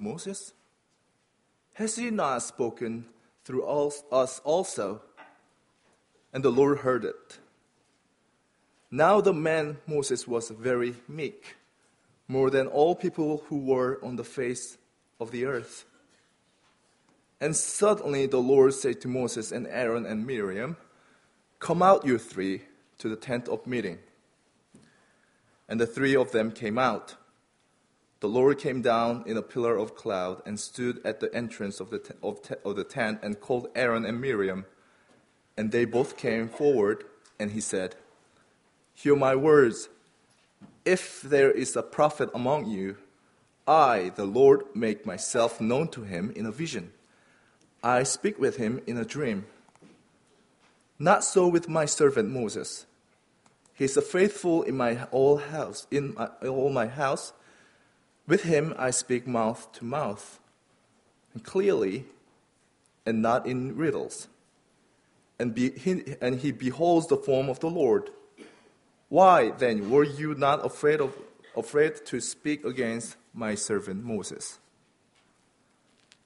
Moses? Has he not spoken through us also? And the Lord heard it. Now the man Moses was very meek, more than all people who were on the face of the earth. And suddenly the Lord said to Moses and Aaron and Miriam, Come out, you three, to the tent of meeting. And the three of them came out. The Lord came down in a pillar of cloud and stood at the entrance of the, of, of the tent and called Aaron and Miriam. And they both came forward, and he said, Hear my words. If there is a prophet among you, I, the Lord, make myself known to him in a vision. I speak with him in a dream. Not so with my servant Moses. He is faithful in my all house, in my, all my house. With him I speak mouth to mouth, and clearly, and not in riddles. And, be, he, and he beholds the form of the Lord. Why then were you not afraid, of, afraid to speak against my servant Moses?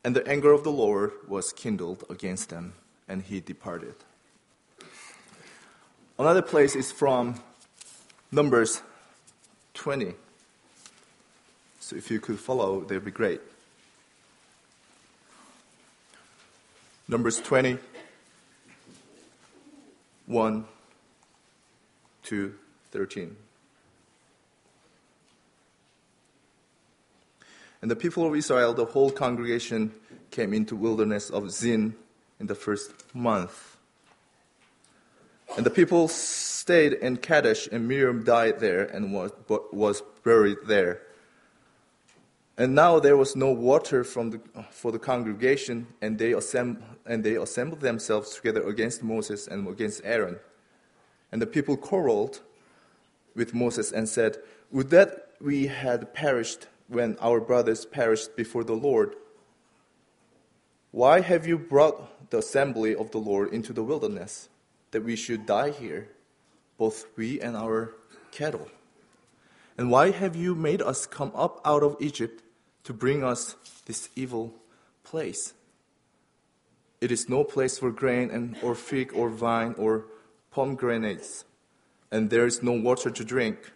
And the anger of the Lord was kindled against them, and he departed. Another place is from Numbers 20. So if you could follow, that'd be great. Numbers 20, 1 to 13. And the people of Israel, the whole congregation, came into wilderness of Zin in the first month. And the people stayed in Kadesh, and Miriam died there and was, was buried there. And now there was no water the, for the congregation, and they, assemb- and they assembled themselves together against Moses and against Aaron. And the people quarreled with Moses and said, Would that we had perished when our brothers perished before the Lord. Why have you brought the assembly of the Lord into the wilderness, that we should die here, both we and our cattle? And why have you made us come up out of Egypt to bring us this evil place? It is no place for grain and or fig or vine or pomegranates, and there is no water to drink.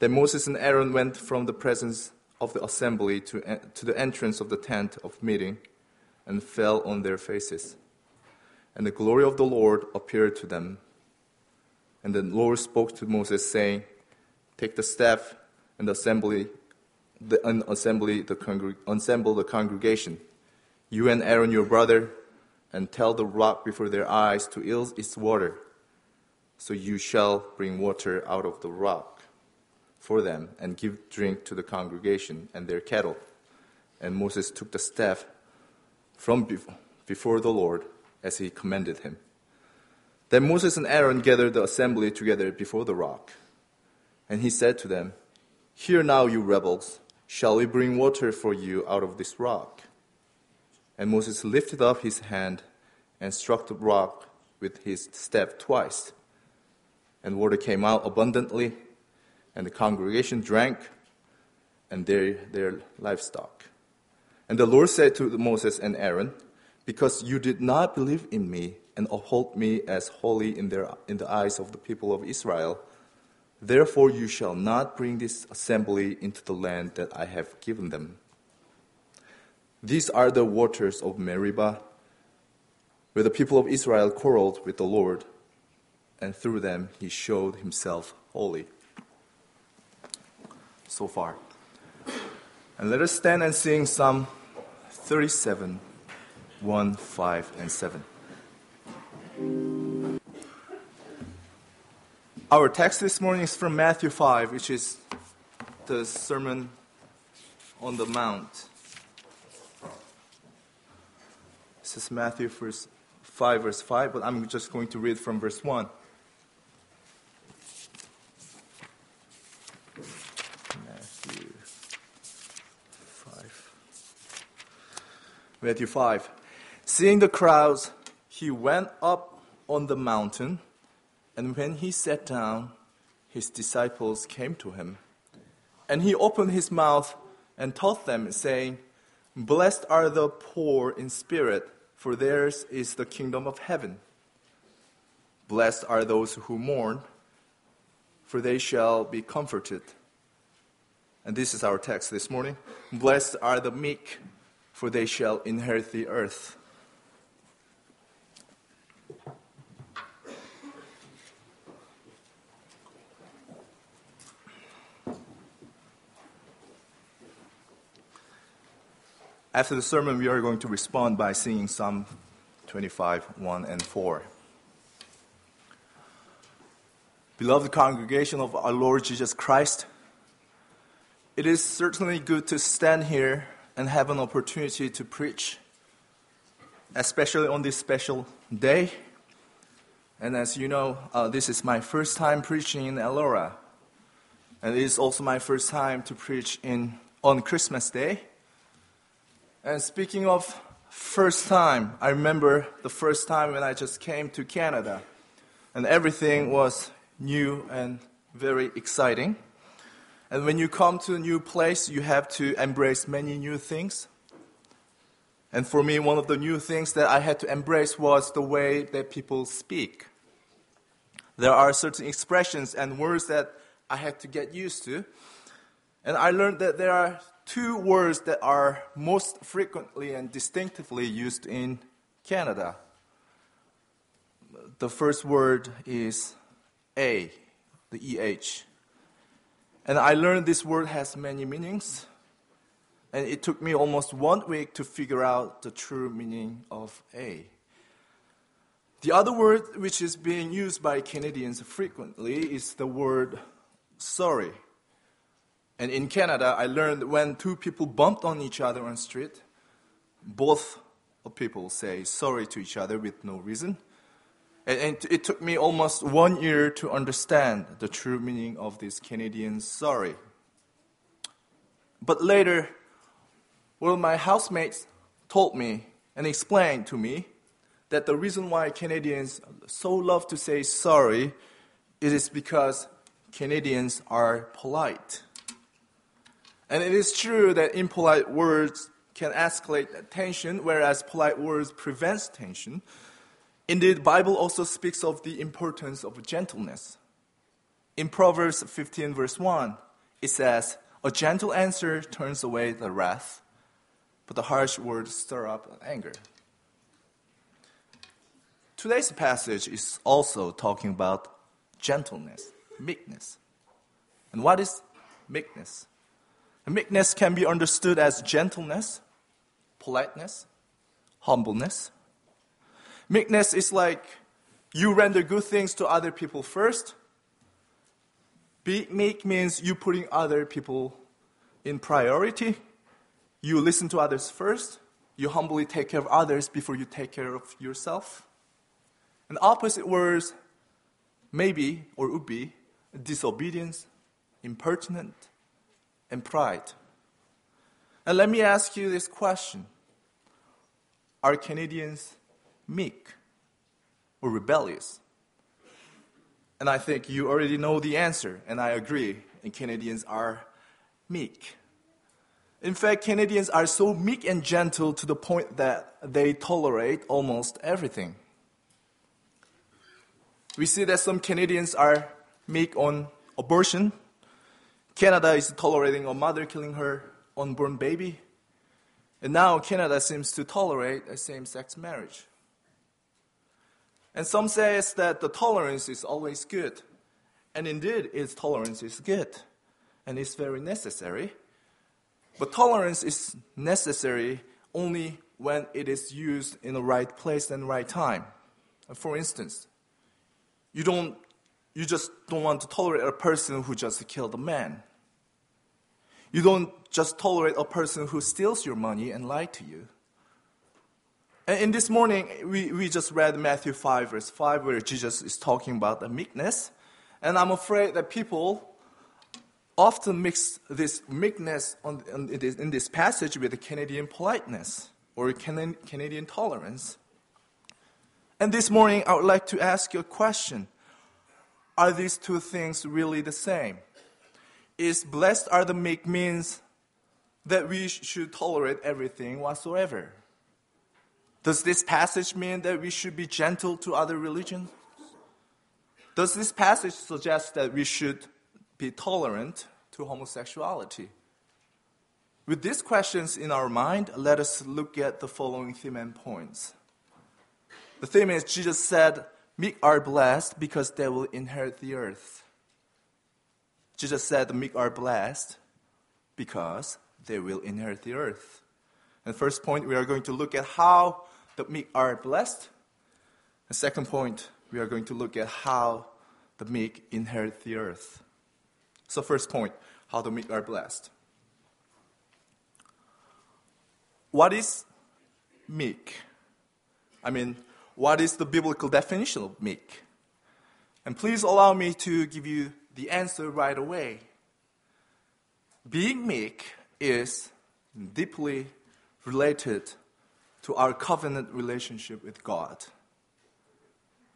Then Moses and Aaron went from the presence of the assembly to, to the entrance of the tent of meeting and fell on their faces. And the glory of the Lord appeared to them. And the Lord spoke to Moses, saying, Take the staff and the assembly, the, assembly the congreg- assemble the congregation, you and Aaron your brother, and tell the rock before their eyes to yield its water. So you shall bring water out of the rock for them and give drink to the congregation and their cattle. And Moses took the staff from before the Lord as he commanded him. Then Moses and Aaron gathered the assembly together before the rock. And he said to them, Hear now, you rebels, shall we bring water for you out of this rock? And Moses lifted up his hand and struck the rock with his staff twice. And water came out abundantly and the congregation drank and their, their livestock. And the Lord said to Moses and Aaron, Because you did not believe in me and uphold me as holy in, their, in the eyes of the people of Israel, therefore you shall not bring this assembly into the land that I have given them. These are the waters of Meribah, where the people of Israel quarreled with the Lord, and through them he showed himself holy so far. And let us stand and sing Psalm 37, 1, 5, and 7. Our text this morning is from Matthew 5, which is the Sermon on the Mount. This is Matthew 5, verse 5, but I'm just going to read from verse 1. Matthew 5. Seeing the crowds, he went up on the mountain, and when he sat down, his disciples came to him. And he opened his mouth and taught them, saying, Blessed are the poor in spirit, for theirs is the kingdom of heaven. Blessed are those who mourn, for they shall be comforted. And this is our text this morning. Blessed are the meek, for they shall inherit the earth. After the sermon, we are going to respond by singing Psalm 25, 1 and 4. Beloved congregation of our Lord Jesus Christ, it is certainly good to stand here and have an opportunity to preach, especially on this special day. And as you know, uh, this is my first time preaching in Elora. And it is also my first time to preach in, on Christmas Day. And speaking of first time, I remember the first time when I just came to Canada, and everything was new and very exciting. And when you come to a new place, you have to embrace many new things. And for me, one of the new things that I had to embrace was the way that people speak. There are certain expressions and words that I had to get used to. And I learned that there are two words that are most frequently and distinctively used in Canada. The first word is A, the EH. And I learned this word has many meanings. And it took me almost one week to figure out the true meaning of A. The other word which is being used by Canadians frequently is the word sorry. And in Canada, I learned when two people bumped on each other on the street, both people say sorry to each other with no reason. And, it took me almost one year to understand the true meaning of this Canadian sorry. But later, one of my housemates told me and explained to me that the reason why Canadians so love to say sorry is because Canadians are polite. And it is true that impolite words can escalate tension, whereas polite words prevents tension. Indeed, the Bible also speaks of the importance of gentleness. In Proverbs 15, verse 1, it says, A gentle answer turns away the wrath, but the harsh words stir up anger. Today's passage is also talking about gentleness, meekness. And what is meekness? Meekness can be understood as gentleness, politeness, humbleness. Meekness is like you render good things to other people first. Be meek means you putting other people in priority. You listen to others first. You humbly take care of others before you take care of yourself. And opposite words maybe or would be disobedience, impertinent, and pride. And let me ask you this question Are Canadians meek or rebellious? And I think you already know the answer, and I agree. And Canadians are meek. In fact, Canadians are so meek and gentle to the point that they tolerate almost everything. We see that some Canadians are meek on abortion, Canada is tolerating a mother killing her unborn baby. And now Canada seems to tolerate a same sex marriage. And some says that the tolerance is always good. And indeed, its tolerance is good. And it's very necessary. But tolerance is necessary only when it is used in the right place and right time. For instance, you don't you just don't want to tolerate a person who just killed a man. You don't just tolerate a person who steals your money and lies to you. And this morning, we, we just read Matthew 5, verse 5, where Jesus is talking about the meekness. And I'm afraid that people often mix this meekness on, in, this, in this passage with the Canadian politeness or Canadian tolerance. And this morning, I would like to ask you a question Are these two things really the same? Is blessed are the meek means that we should tolerate everything whatsoever? Does this passage mean that we should be gentle to other religions? Does this passage suggest that we should be tolerant to homosexuality? With these questions in our mind, let us look at the following theme and points. The theme is Jesus said, Meek are blessed because they will inherit the earth. Jesus said, The meek are blessed because they will inherit the earth. And first point, we are going to look at how the meek are blessed. And second point, we are going to look at how the meek inherit the earth. So, first point, how the meek are blessed. What is meek? I mean, what is the biblical definition of meek? And please allow me to give you the answer right away. Being meek is deeply related to our covenant relationship with God.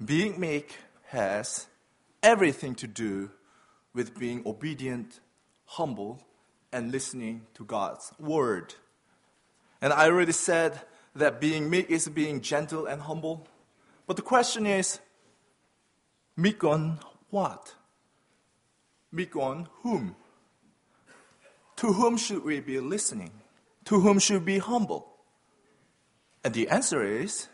Being meek has everything to do with being obedient, humble, and listening to God's word. And I already said that being meek is being gentle and humble. But the question is meek on what? Meek on whom? To whom should we be listening? To whom should we be humble? And the answer is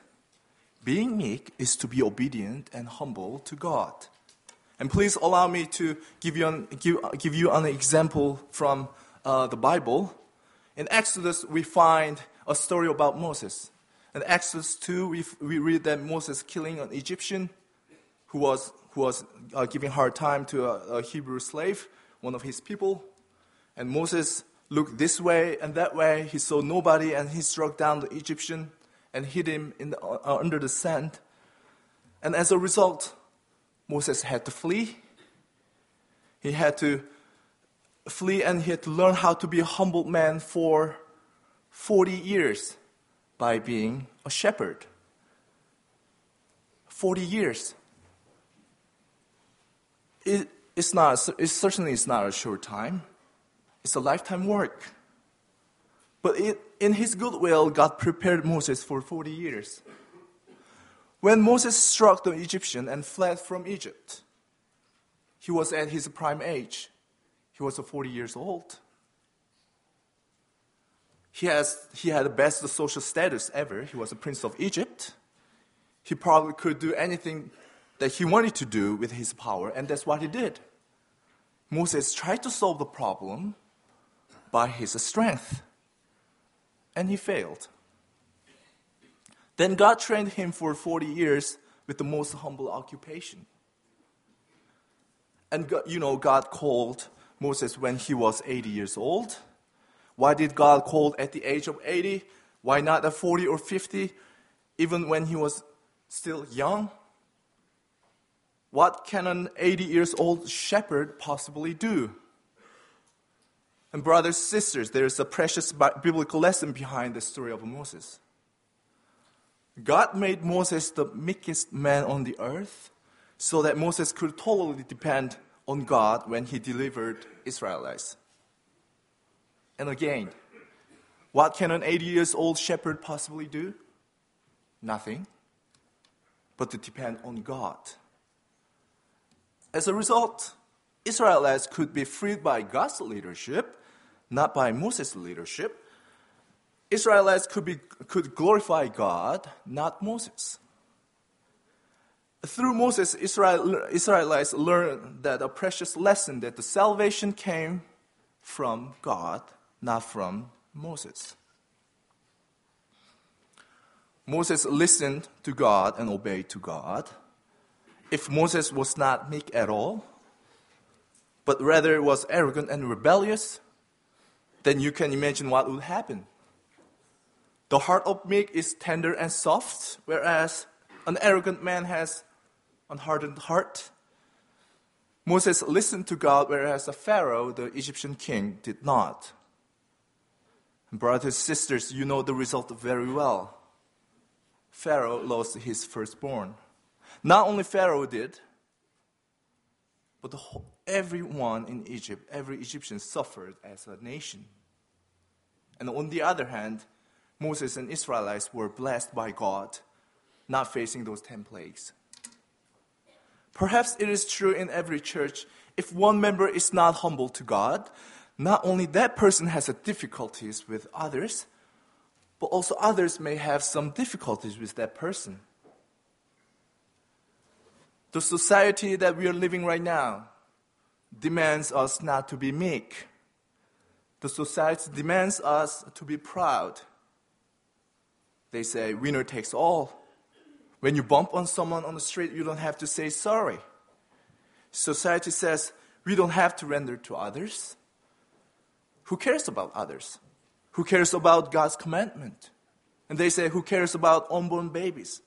being meek is to be obedient and humble to God. And please allow me to give you an, give, give you an example from uh, the Bible. In Exodus, we find a story about Moses. In Exodus 2, we, we read that Moses killing an Egyptian who was, who was uh, giving hard time to a, a Hebrew slave, one of his people. And Moses looked this way and that way. He saw nobody, and he struck down the Egyptian and hid him the, uh, under the sand. And as a result, Moses had to flee. He had to flee and he had to learn how to be a humble man for 40 years by being a shepherd. 40 years. It, it's not, it certainly is not a short time. It's a lifetime work. But it, in his goodwill, God prepared Moses for 40 years. When Moses struck the Egyptian and fled from Egypt, he was at his prime age. He was 40 years old. He, has, he had the best social status ever. He was a prince of Egypt. He probably could do anything that he wanted to do with his power, and that's what he did. Moses tried to solve the problem by his strength and he failed. Then God trained him for 40 years with the most humble occupation. And you know, God called Moses when he was 80 years old. Why did God call at the age of 80? Why not at 40 or 50, even when he was still young? What can an 80 years old shepherd possibly do? And, brothers, sisters, there is a precious biblical lesson behind the story of Moses. God made Moses the meekest man on the earth so that Moses could totally depend on God when he delivered Israelites. And again, what can an 80 years old shepherd possibly do? Nothing, but to depend on God. As a result, Israelites could be freed by God's leadership not by Moses' leadership, Israelites could, be, could glorify God, not Moses. Through Moses, Israel, Israelites learned that a precious lesson that the salvation came from God, not from Moses. Moses listened to God and obeyed to God. If Moses was not meek at all, but rather was arrogant and rebellious, then you can imagine what would happen. The heart of meek is tender and soft, whereas an arrogant man has an hardened heart. Moses listened to God, whereas the Pharaoh, the Egyptian king, did not. Brothers and sisters, you know the result very well. Pharaoh lost his firstborn. Not only Pharaoh did, but whole, everyone in Egypt, every Egyptian suffered as a nation. And on the other hand, Moses and Israelites were blessed by God, not facing those 10 plagues. Perhaps it is true in every church if one member is not humble to God, not only that person has difficulties with others, but also others may have some difficulties with that person. The society that we are living right now demands us not to be meek. The society demands us to be proud. They say, winner takes all. When you bump on someone on the street, you don't have to say sorry. Society says, we don't have to render to others. Who cares about others? Who cares about God's commandment? And they say, who cares about unborn babies?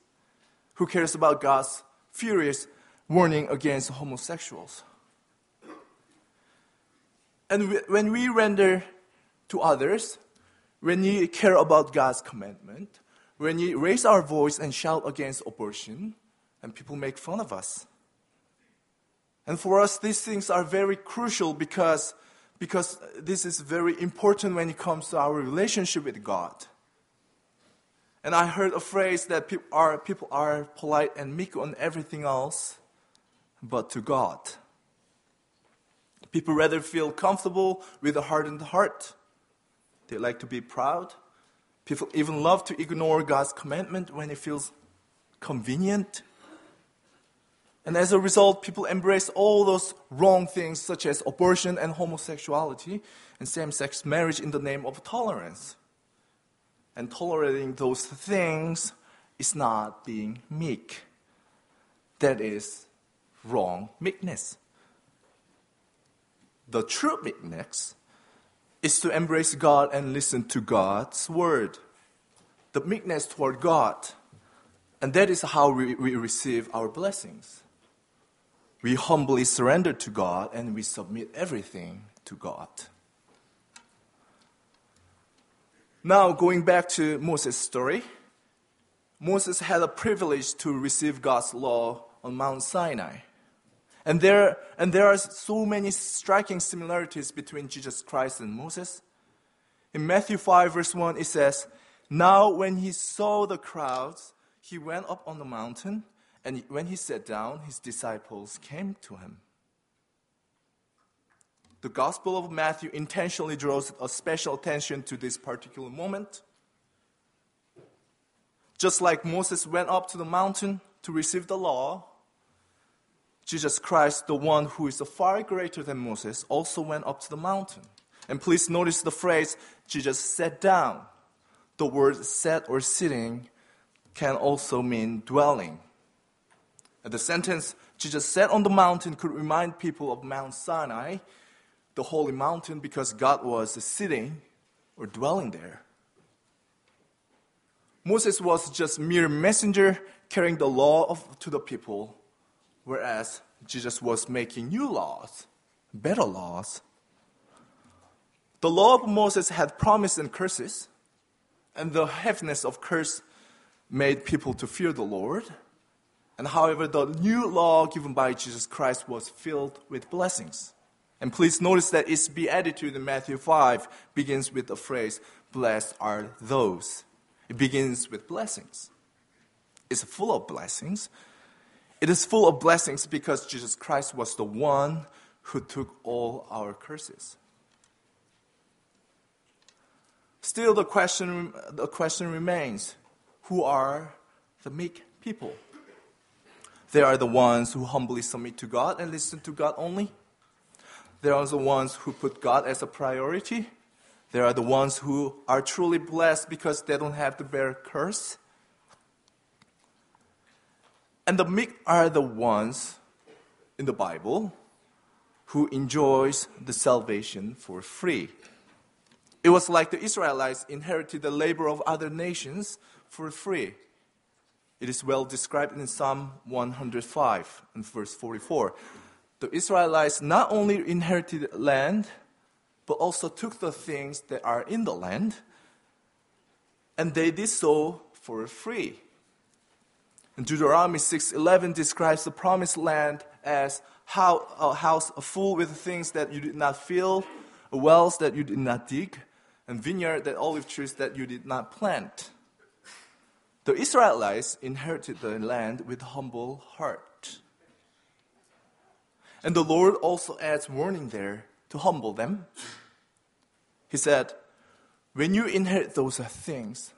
Who cares about God's furious warning against homosexuals? And when we render to others, when we care about God's commandment, when we raise our voice and shout against abortion, and people make fun of us. And for us, these things are very crucial because, because this is very important when it comes to our relationship with God. And I heard a phrase that people are, people are polite and meek on everything else, but to God. People rather feel comfortable with a hardened heart. They like to be proud. People even love to ignore God's commandment when it feels convenient. And as a result, people embrace all those wrong things such as abortion and homosexuality and same sex marriage in the name of tolerance. And tolerating those things is not being meek. That is wrong meekness. The true meekness is to embrace God and listen to God's word. The meekness toward God. And that is how we, we receive our blessings. We humbly surrender to God and we submit everything to God. Now, going back to Moses' story, Moses had a privilege to receive God's law on Mount Sinai. And there, and there are so many striking similarities between Jesus Christ and Moses. In Matthew 5, verse 1, it says, Now when he saw the crowds, he went up on the mountain, and when he sat down, his disciples came to him. The Gospel of Matthew intentionally draws a special attention to this particular moment. Just like Moses went up to the mountain to receive the law, Jesus Christ, the one who is far greater than Moses, also went up to the mountain. And please notice the phrase, Jesus sat down. The word sat or sitting can also mean dwelling. And the sentence, Jesus sat on the mountain, could remind people of Mount Sinai, the holy mountain because God was sitting or dwelling there. Moses was just mere messenger carrying the law of, to the people, whereas Jesus was making new laws, better laws. The law of Moses had promises and curses, and the heaviness of curse made people to fear the Lord. And however, the new law given by Jesus Christ was filled with blessings. And please notice that its beatitude in Matthew 5 begins with the phrase, Blessed are those. It begins with blessings. It's full of blessings. It is full of blessings because Jesus Christ was the one who took all our curses. Still, the question, the question remains who are the meek people? They are the ones who humbly submit to God and listen to God only. They are the ones who put God as a priority. They are the ones who are truly blessed because they don't have to bear curse. And the meek are the ones in the Bible who enjoys the salvation for free. It was like the Israelites inherited the labor of other nations for free. It is well described in Psalm 105 and verse 44 the Israelites not only inherited land, but also took the things that are in the land, and they did so for free. And Deuteronomy 6:11 describes the promised land as how, a house full with things that you did not fill, wells that you did not dig, and vineyard, that olive trees that you did not plant. The Israelites inherited the land with humble heart. And the Lord also adds warning there to humble them. He said, When you inherit those things,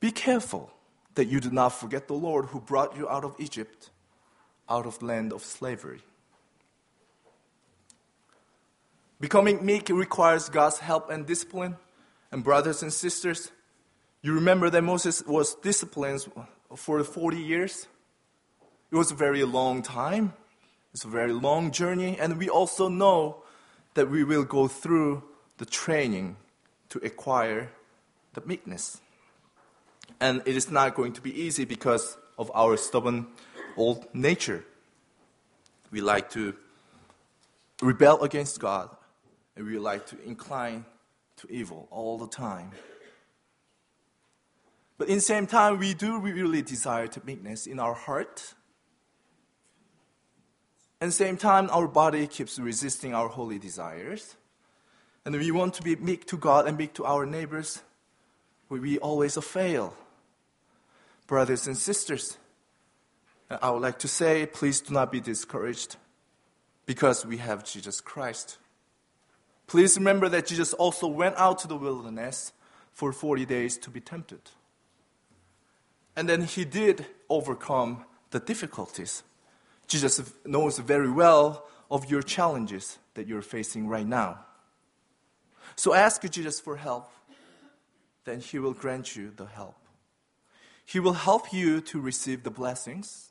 be careful that you do not forget the Lord who brought you out of Egypt, out of the land of slavery. Becoming meek requires God's help and discipline. And, brothers and sisters, you remember that Moses was disciplined for 40 years? It was a very long time. It's a very long journey. And we also know that we will go through the training to acquire the meekness. And it is not going to be easy because of our stubborn old nature. We like to rebel against God and we like to incline to evil all the time. But in the same time, we do really desire to meekness in our heart. The same time, our body keeps resisting our holy desires. And we want to be meek to God and meek to our neighbors, but we always fail. Brothers and sisters, I would like to say, please do not be discouraged because we have Jesus Christ. Please remember that Jesus also went out to the wilderness for 40 days to be tempted. And then he did overcome the difficulties. Jesus knows very well of your challenges that you're facing right now. So ask Jesus for help, then he will grant you the help. He will help you to receive the blessings.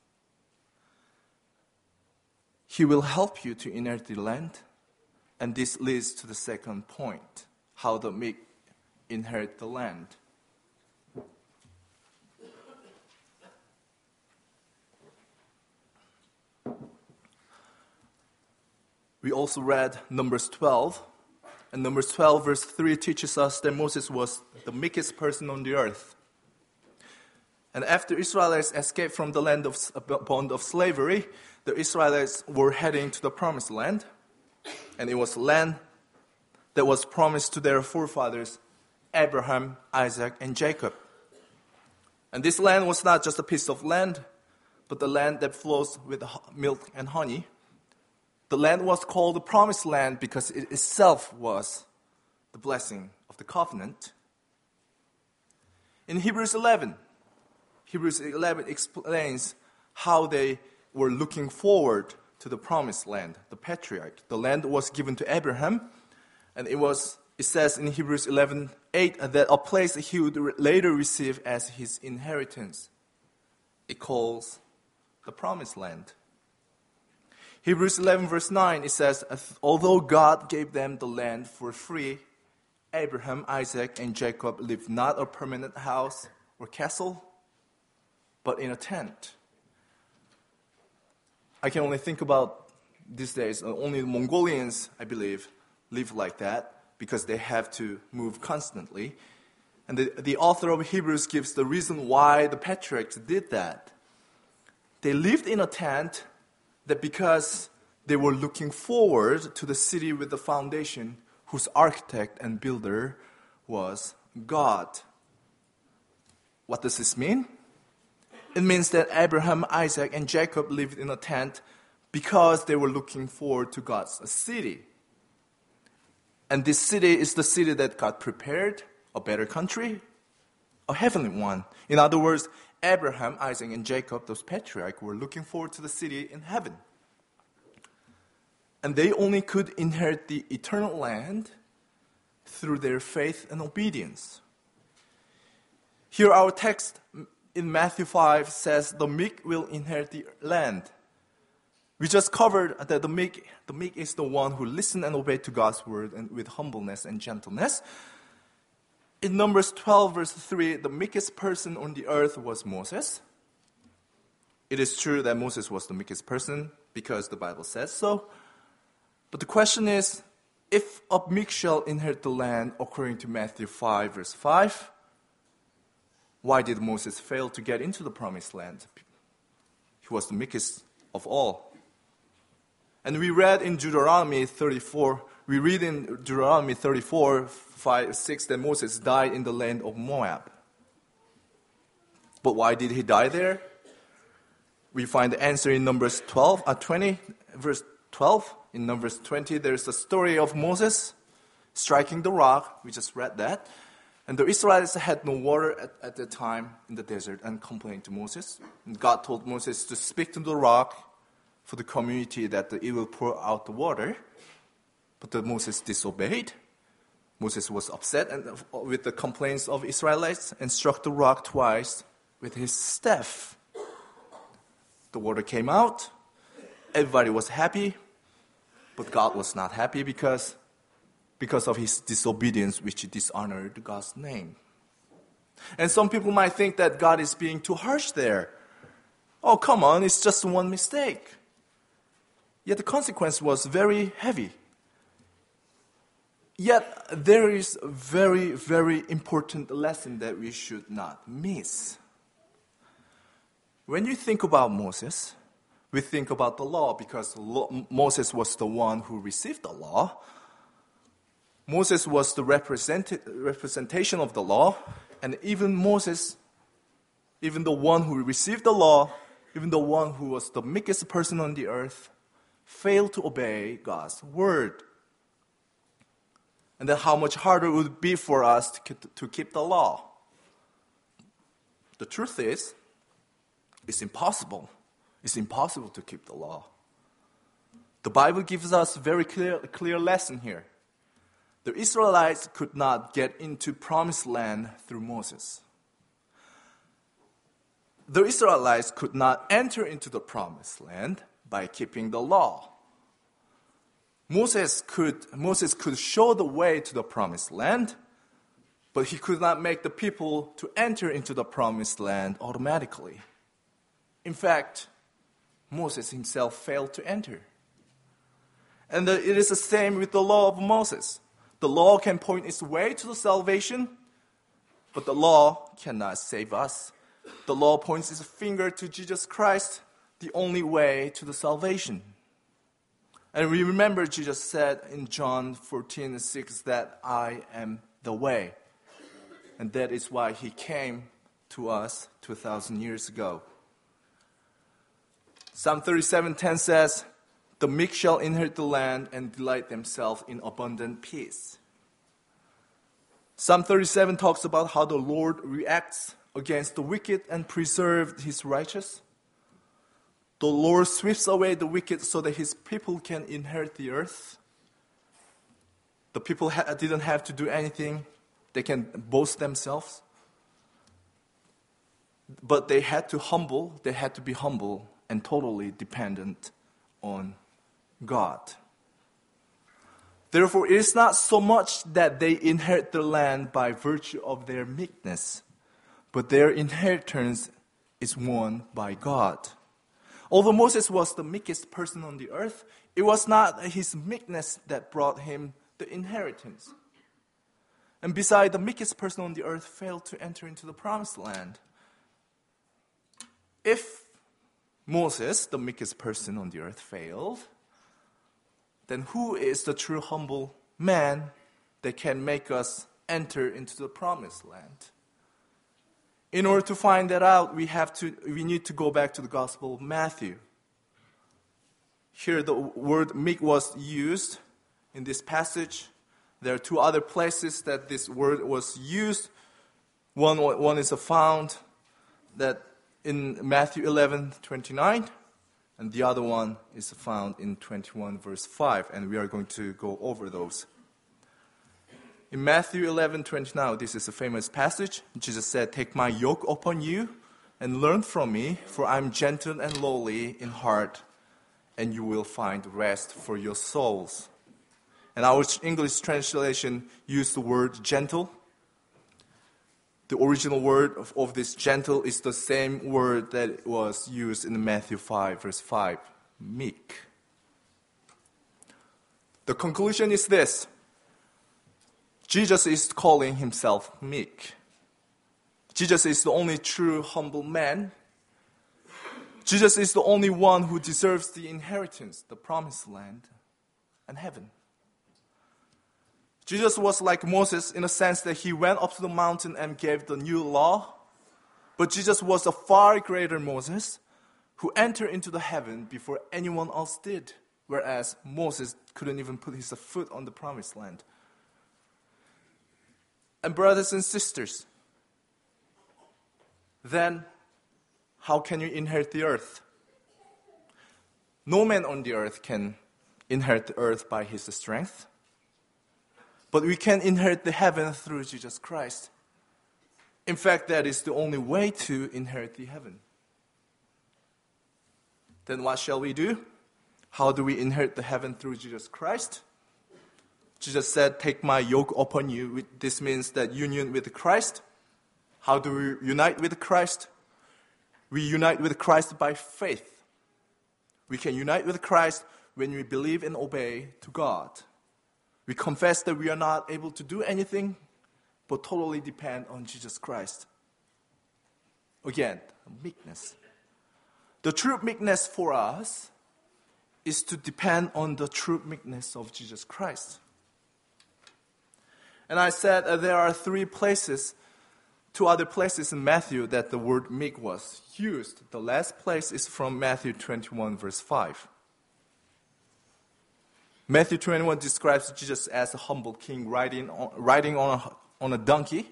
He will help you to inherit the land and this leads to the second point how the meek inherit the land. We also read Numbers 12, and Numbers 12, verse 3 teaches us that Moses was the meekest person on the earth. And after Israelites escaped from the land of bond of slavery, the Israelites were heading to the promised land and it was land that was promised to their forefathers, Abraham, Isaac, and Jacob. And this land was not just a piece of land, but the land that flows with milk and honey. The land was called the promised land because it itself was the blessing of the covenant. In Hebrews 11, Hebrews 11 explains how they were looking forward to the promised land, the patriarch. The land was given to Abraham, and it was it says in Hebrews 11, 8 that a place he would later receive as his inheritance. It calls the promised land. Hebrews 11, verse 9, it says, Although God gave them the land for free, Abraham, Isaac, and Jacob lived not a permanent house or castle, but in a tent I can only think about these days, uh, only Mongolians, I believe, live like that because they have to move constantly. And the, the author of Hebrews gives the reason why the patriarchs did that. They lived in a tent that because they were looking forward to the city with the foundation whose architect and builder was God. What does this mean? It means that Abraham, Isaac, and Jacob lived in a tent because they were looking forward to God's city. And this city is the city that God prepared, a better country, a heavenly one. In other words, Abraham, Isaac, and Jacob, those patriarchs, were looking forward to the city in heaven. And they only could inherit the eternal land through their faith and obedience. Here, our text in Matthew 5 says, The meek will inherit the land. We just covered that the meek, the meek is the one who listens and obeys to God's word and with humbleness and gentleness. In Numbers 12, verse 3, the meekest person on the earth was Moses. It is true that Moses was the meekest person because the Bible says so. But the question is if a meek shall inherit the land according to Matthew 5, verse 5, why did Moses fail to get into the promised land? He was the meekest of all. And we read in Deuteronomy 34, We read in Deuteronomy 34, 5, 6 that Moses died in the land of Moab. But why did he die there? We find the answer in Numbers 12, uh, 20, verse 12. In Numbers 20, there's the story of Moses striking the rock. We just read that. And the Israelites had no water at, at the time in the desert and complained to Moses. And God told Moses to speak to the rock for the community that it will pour out the water. But the Moses disobeyed. Moses was upset and, uh, with the complaints of Israelites and struck the rock twice with his staff. The water came out. Everybody was happy. But God was not happy because because of his disobedience, which dishonored God's name. And some people might think that God is being too harsh there. Oh, come on, it's just one mistake. Yet the consequence was very heavy. Yet there is a very, very important lesson that we should not miss. When you think about Moses, we think about the law because Moses was the one who received the law. Moses was the representation of the law, and even Moses, even the one who received the law, even the one who was the meekest person on the earth, failed to obey God's word. And then how much harder it would be for us to keep, to keep the law. The truth is, it's impossible. It's impossible to keep the law. The Bible gives us a very clear, clear lesson here the Israelites could not get into promised land through Moses. The Israelites could not enter into the promised land by keeping the law. Moses could, Moses could show the way to the promised land, but he could not make the people to enter into the promised land automatically. In fact, Moses himself failed to enter. And it is the same with the law of Moses. The law can point its way to the salvation, but the law cannot save us. The law points its finger to Jesus Christ, the only way to the salvation. And we remember Jesus said in John 14 6 that I am the way. And that is why he came to us 2,000 years ago. Psalm 37:10 says, the meek shall inherit the land and delight themselves in abundant peace. Psalm 37 talks about how the Lord reacts against the wicked and preserves his righteous. The Lord sweeps away the wicked so that his people can inherit the earth. The people ha- didn't have to do anything, they can boast themselves. But they had to humble, they had to be humble and totally dependent on God. Therefore, it is not so much that they inherit the land by virtue of their meekness, but their inheritance is won by God. Although Moses was the meekest person on the earth, it was not his meekness that brought him the inheritance. And besides, the meekest person on the earth failed to enter into the promised land. If Moses, the meekest person on the earth, failed, then who is the true humble man that can make us enter into the promised land? In order to find that out, we, have to, we need to go back to the Gospel of Matthew. Here, the word meek was used in this passage. There are two other places that this word was used. One, one is found that in Matthew 11 29, and the other one is found in 21, verse 5, and we are going to go over those. In Matthew 11, 29, this is a famous passage. Jesus said, Take my yoke upon you and learn from me, for I am gentle and lowly in heart, and you will find rest for your souls. And our English translation used the word gentle the original word of, of, this gentle is the same word that was used in Matthew 5, verse 5 meek. The conclusion is this Jesus is calling himself meek. Jesus is the only true humble man. Jesus is the only one who deserves the inheritance, the promised land, and heaven. Jesus was like Moses in the sense that he went up to the mountain and gave the new law. But Jesus was a far greater Moses who entered into the heaven before anyone else did, whereas Moses couldn't even put his foot on the promised land. And, brothers and sisters, then how can you inherit the earth? No man on the earth can inherit the earth by his strength, but we can inherit the heaven through Jesus Christ. In fact, that is the only way to inherit the heaven. Then what shall we do? How do we inherit the heaven through Jesus Christ? Jesus said, Take my yoke upon you. This means that union with Christ. How do we unite with Christ? We unite with Christ by faith. We can unite with Christ when we believe and obey to God. We confess that we are not able to do anything, but totally depend on Jesus Christ. Again, meekness. The true meekness for us is to depend on the true meekness of Jesus Christ. And I said uh, there are three places, two other places in Matthew that the word meek was used. The last place is from Matthew 21, verse 5. Matthew 21 describes Jesus as a humble king riding on, riding on, a, on a donkey.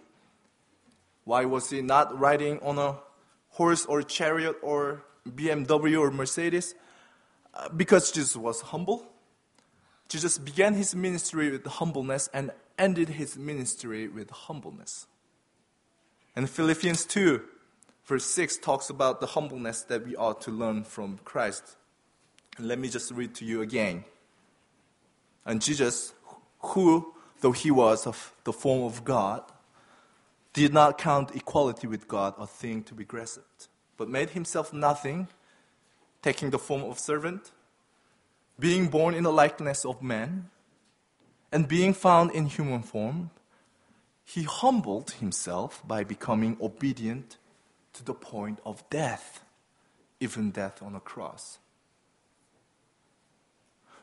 Why was he not riding on a horse or chariot or BMW or Mercedes? Uh, because Jesus was humble. Jesus began his ministry with humbleness and ended his ministry with humbleness. And Philippians 2, verse 6, talks about the humbleness that we ought to learn from Christ. And let me just read to you again. And Jesus, who, though he was of the form of God, did not count equality with God a thing to be grasped, but made himself nothing, taking the form of servant, being born in the likeness of man and being found in human form, he humbled himself by becoming obedient to the point of death, even death on a cross.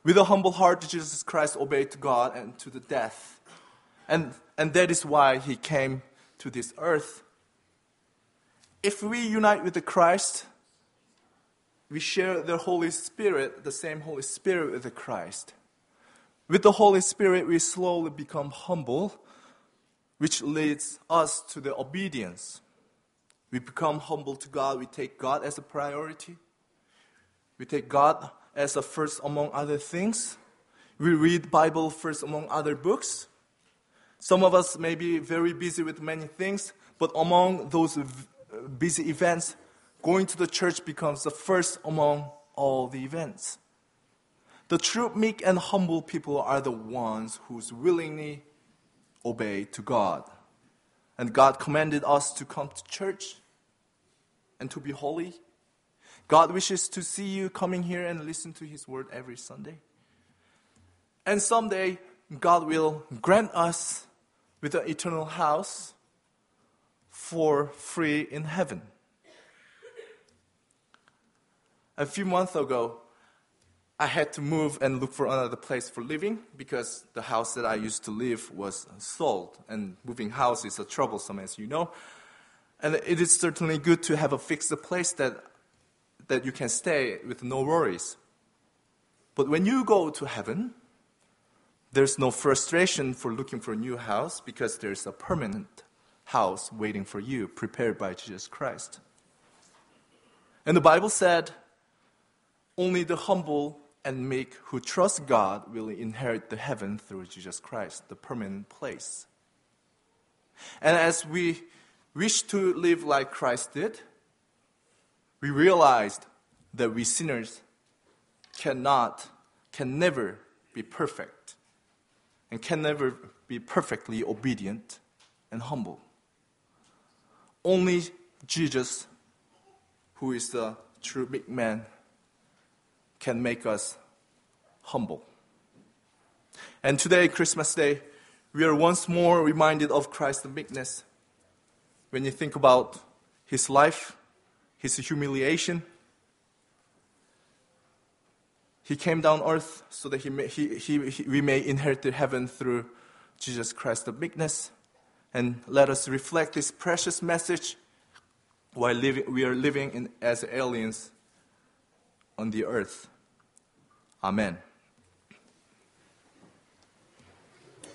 With a humble heart, Jesus Christ obeyed God and to the death. And, and that is why he came to this earth. If we unite with the Christ, we share the Holy Spirit, the same Holy Spirit with the Christ. With the Holy Spirit, we slowly become humble, which leads us to the obedience. We become humble to God. We take God as a priority. We take God as a first among other things. We read Bible first among other books. Some of us may be very busy with many things, but among those busy events, going to the church becomes the first among all the events. The true meek and humble people are the ones who willingly obey to God. And God commanded us to come to church and to be holy. God wishes to see you coming here and listen to His word every Sunday. And someday, God will grant us with an eternal house for free in heaven. A few months ago, I had to move and look for another place for living because the house that I used to live was sold. And moving house is a troublesome, as you know. And it is certainly good to have a fixed place that, that you can stay with no worries. But when you go to heaven, there's no frustration for looking for a new house because there's a permanent house waiting for you, prepared by Jesus Christ. And the Bible said, only the humble and meek who trust God will inherit the heaven through Jesus Christ, the permanent place. And as we wish to live like Christ did, we realized that we sinners cannot, can never be perfect, and can never be perfectly obedient and humble. Only Jesus, who is the true big man, can make us humble. And today, Christmas Day, we are once more reminded of Christ's meekness. When you think about his life, his humiliation, he came down earth so that he may, he, he, he, we may inherit the heaven through Jesus Christ of meekness, and let us reflect this precious message while living, we are living in, as aliens on the earth. Amen.